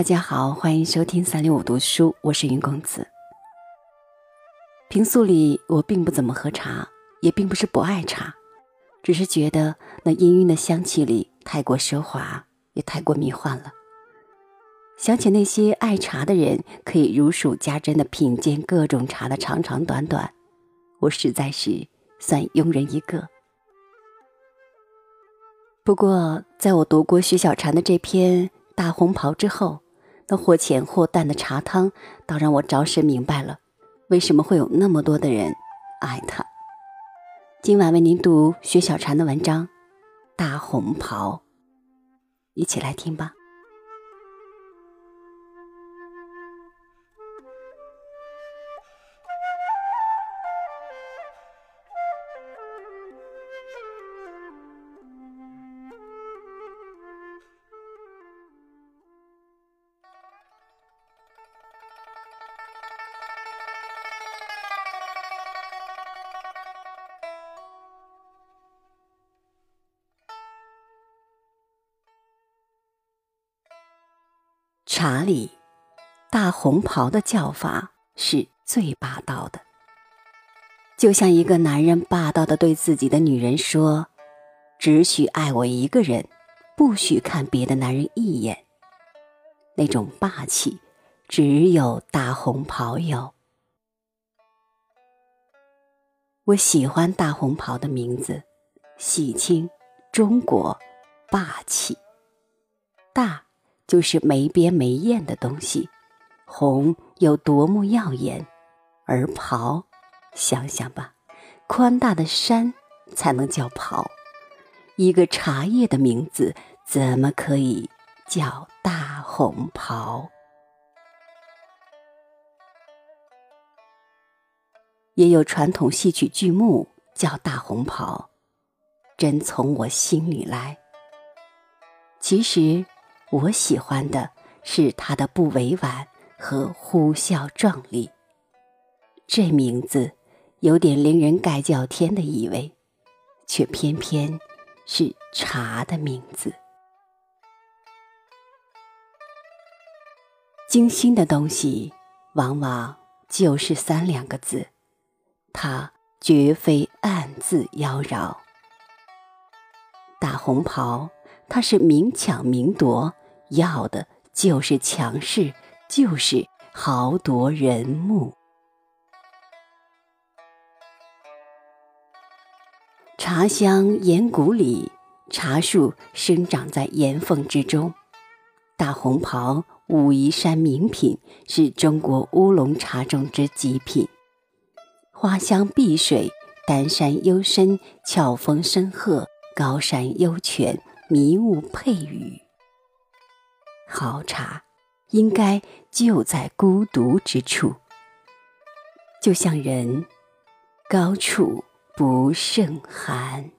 大家好，欢迎收听三六五读书，我是云公子。平素里我并不怎么喝茶，也并不是不爱茶，只是觉得那氤氲的香气里太过奢华，也太过迷幻了。想起那些爱茶的人，可以如数家珍的品鉴各种茶的长长短短，我实在是算庸人一个。不过，在我读过徐小婵的这篇《大红袍》之后，那或浅或淡的茶汤，倒让我着实明白了，为什么会有那么多的人爱它。今晚为您读雪小禅的文章《大红袍》，一起来听吧。茶里，大红袍的叫法是最霸道的，就像一个男人霸道的对自己的女人说：“只许爱我一个人，不许看别的男人一眼。”那种霸气，只有大红袍有。我喜欢大红袍的名字，喜庆、中国、霸气、大。就是没边没沿的东西，红有多么耀眼，而袍，想想吧，宽大的山才能叫袍，一个茶叶的名字怎么可以叫大红袍？也有传统戏曲剧目叫大红袍，真从我心里来。其实。我喜欢的是他的不委婉和呼啸壮丽。这名字有点令人盖叫天的意味，却偏偏是茶的名字。精心的东西，往往就是三两个字，它绝非暗自妖娆。大红袍，它是明抢明夺。要的就是强势，就是豪夺人目。茶香岩谷里，茶树生长在岩缝之中。大红袍武夷山名品，是中国乌龙茶中之极品。花香碧水，丹山幽深，峭峰深壑，高山幽泉，迷雾配雨。好茶，应该就在孤独之处。就像人，高处不胜寒。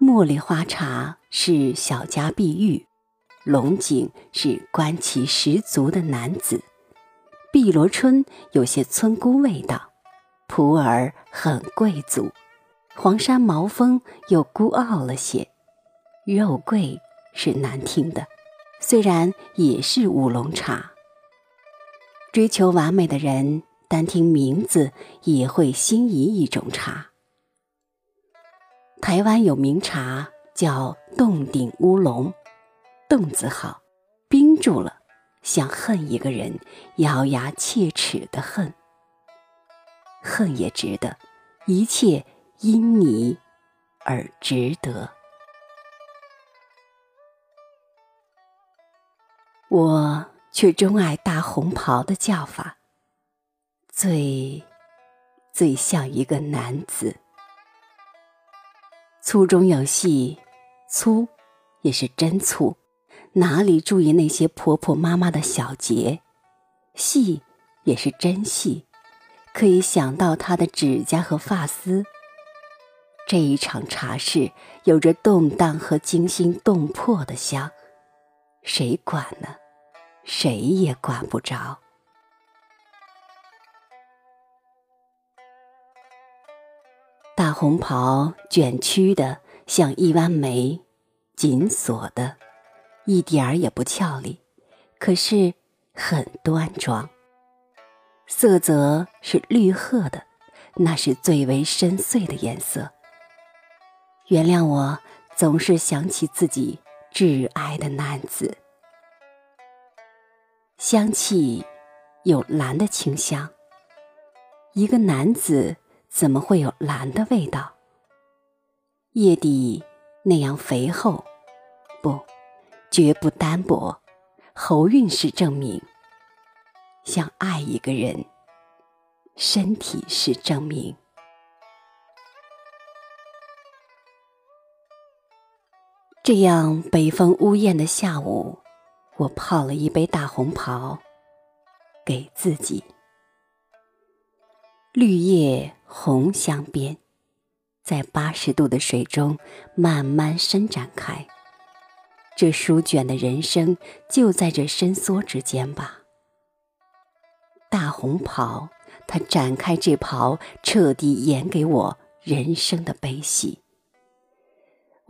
茉莉花茶是小家碧玉，龙井是官气十足的男子，碧螺春有些村姑味道，普洱很贵族。黄山毛峰又孤傲了些，肉桂是难听的，虽然也是乌龙茶。追求完美的人，单听名字也会心仪一种茶。台湾有名茶叫洞顶乌龙，洞字好，冰住了，像恨一个人，咬牙切齿的恨。恨也值得，一切。因你而值得，我却钟爱大红袍的叫法，最最像一个男子。粗中有细，粗也是真粗，哪里注意那些婆婆妈妈的小节？细也是真细，可以想到她的指甲和发丝。这一场茶事有着动荡和惊心动魄的香，谁管呢？谁也管不着。大红袍卷曲的像一弯眉，紧锁的，一点儿也不俏丽，可是很端庄。色泽是绿褐的，那是最为深邃的颜色。原谅我总是想起自己挚爱的男子，香气有蓝的清香。一个男子怎么会有蓝的味道？叶底那样肥厚，不，绝不单薄，喉韵是证明。像爱一个人，身体是证明。这样北风呜咽的下午，我泡了一杯大红袍，给自己。绿叶红镶边，在八十度的水中慢慢伸展开。这舒卷的人生就在这伸缩之间吧。大红袍，它展开这袍，彻底演给我人生的悲喜。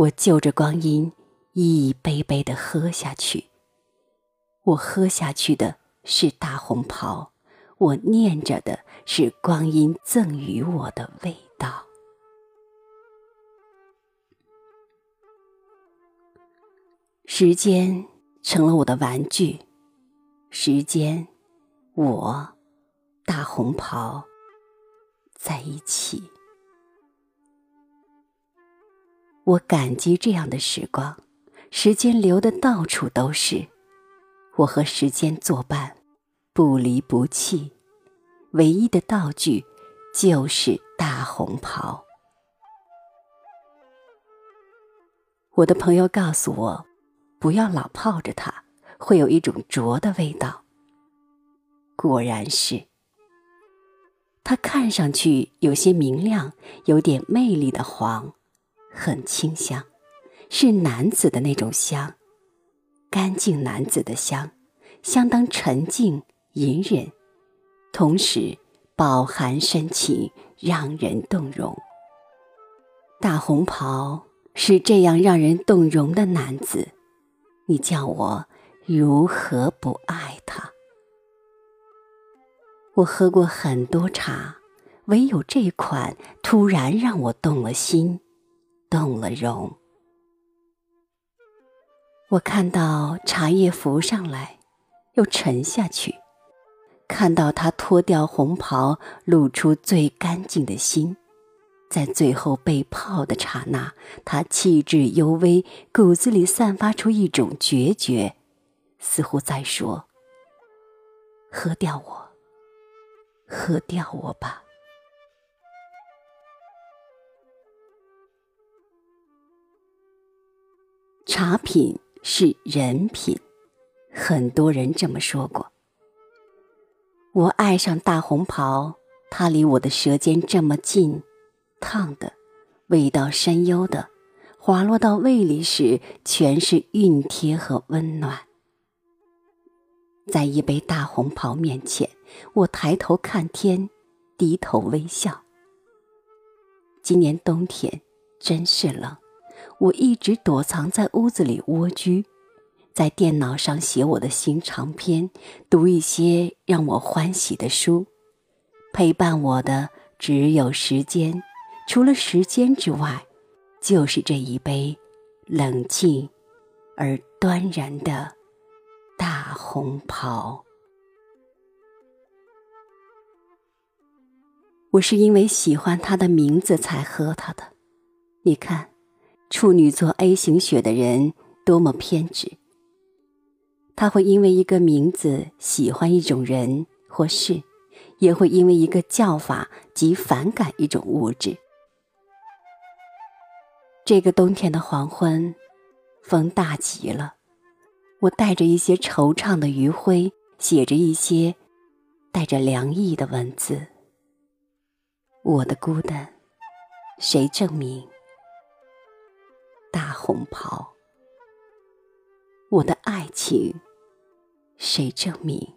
我就着光阴，一杯杯的喝下去。我喝下去的是大红袍。我念着的是光阴赠予我的味道。时间成了我的玩具，时间，我，大红袍，在一起。我感激这样的时光，时间流的到处都是，我和时间作伴。不离不弃，唯一的道具就是大红袍。我的朋友告诉我，不要老泡着它，会有一种浊的味道。果然是，它看上去有些明亮，有点魅力的黄，很清香，是男子的那种香，干净男子的香，相当沉静。隐忍，同时饱含深情，让人动容。大红袍是这样让人动容的男子，你叫我如何不爱他？我喝过很多茶，唯有这款突然让我动了心，动了容。我看到茶叶浮上来，又沉下去。看到他脱掉红袍，露出最干净的心，在最后被泡的刹那，他气质幽微，骨子里散发出一种决绝，似乎在说：“喝掉我，喝掉我吧。”茶品是人品，很多人这么说过。我爱上大红袍，它离我的舌尖这么近，烫的，味道深幽的，滑落到胃里时全是熨贴和温暖。在一杯大红袍面前，我抬头看天，低头微笑。今年冬天真是冷，我一直躲藏在屋子里蜗居。在电脑上写我的新长篇，读一些让我欢喜的书，陪伴我的只有时间，除了时间之外，就是这一杯冷静而端然的大红袍。我是因为喜欢他的名字才喝他的。你看，处女座 A 型血的人多么偏执。他会因为一个名字喜欢一种人或事，也会因为一个叫法即反感一种物质。这个冬天的黄昏，风大极了，我带着一些惆怅的余晖，写着一些带着凉意的文字。我的孤单，谁证明？大红袍，我的爱情。谁证明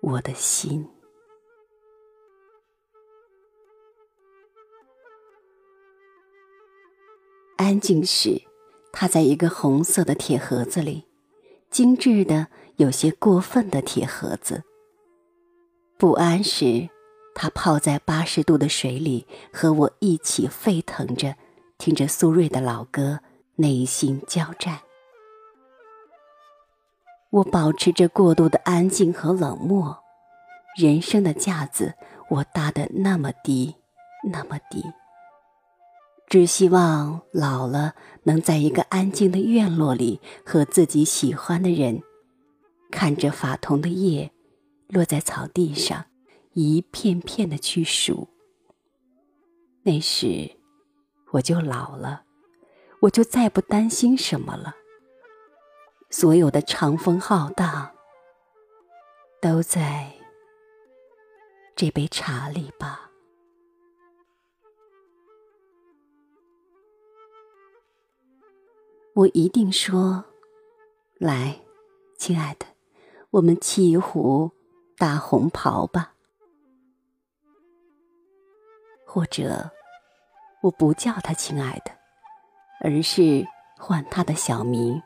我的心？安静时，它在一个红色的铁盒子里，精致的有些过分的铁盒子。不安时，他泡在八十度的水里，和我一起沸腾着，听着苏芮的老歌，内心交战。我保持着过度的安静和冷漠，人生的架子我搭得那么低，那么低。只希望老了能在一个安静的院落里，和自己喜欢的人，看着法桐的叶落在草地上，一片片的去数。那时我就老了，我就再不担心什么了。所有的长风浩荡，都在这杯茶里吧。我一定说：“来，亲爱的，我们沏一壶大红袍吧。”或者，我不叫他亲爱的，而是唤他的小名。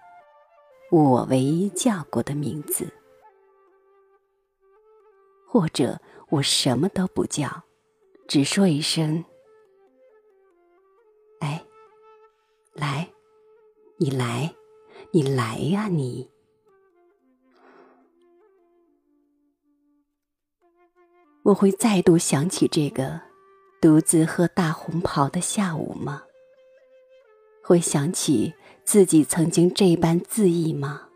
我唯一叫过的名字，或者我什么都不叫，只说一声：“哎，来，你来，你来呀，你！”我会再度想起这个独自喝大红袍的下午吗？会想起？自己曾经这般恣意吗？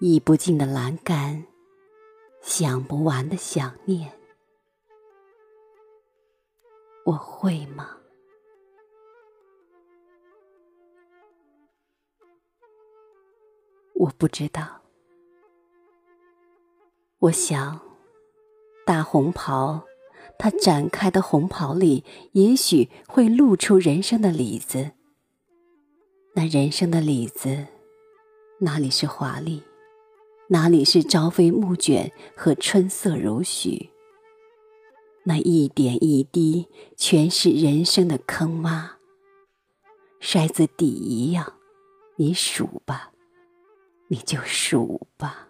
溢不尽的栏杆，想不完的想念，我会吗？我不知道。我想，大红袍，它展开的红袍里，也许会露出人生的里子。那人生的里子，哪里是华丽，哪里是朝飞暮卷和春色如许？那一点一滴，全是人生的坑洼，筛子底一样。你数吧，你就数吧，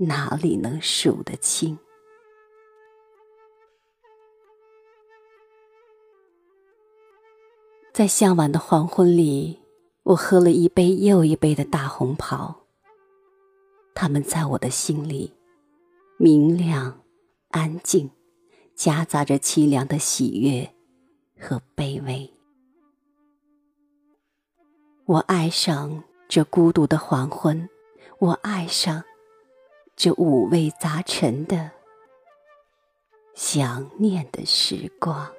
哪里能数得清？在向晚的黄昏里，我喝了一杯又一杯的大红袍。它们在我的心里，明亮、安静，夹杂着凄凉的喜悦和卑微。我爱上这孤独的黄昏，我爱上这五味杂陈的想念的时光。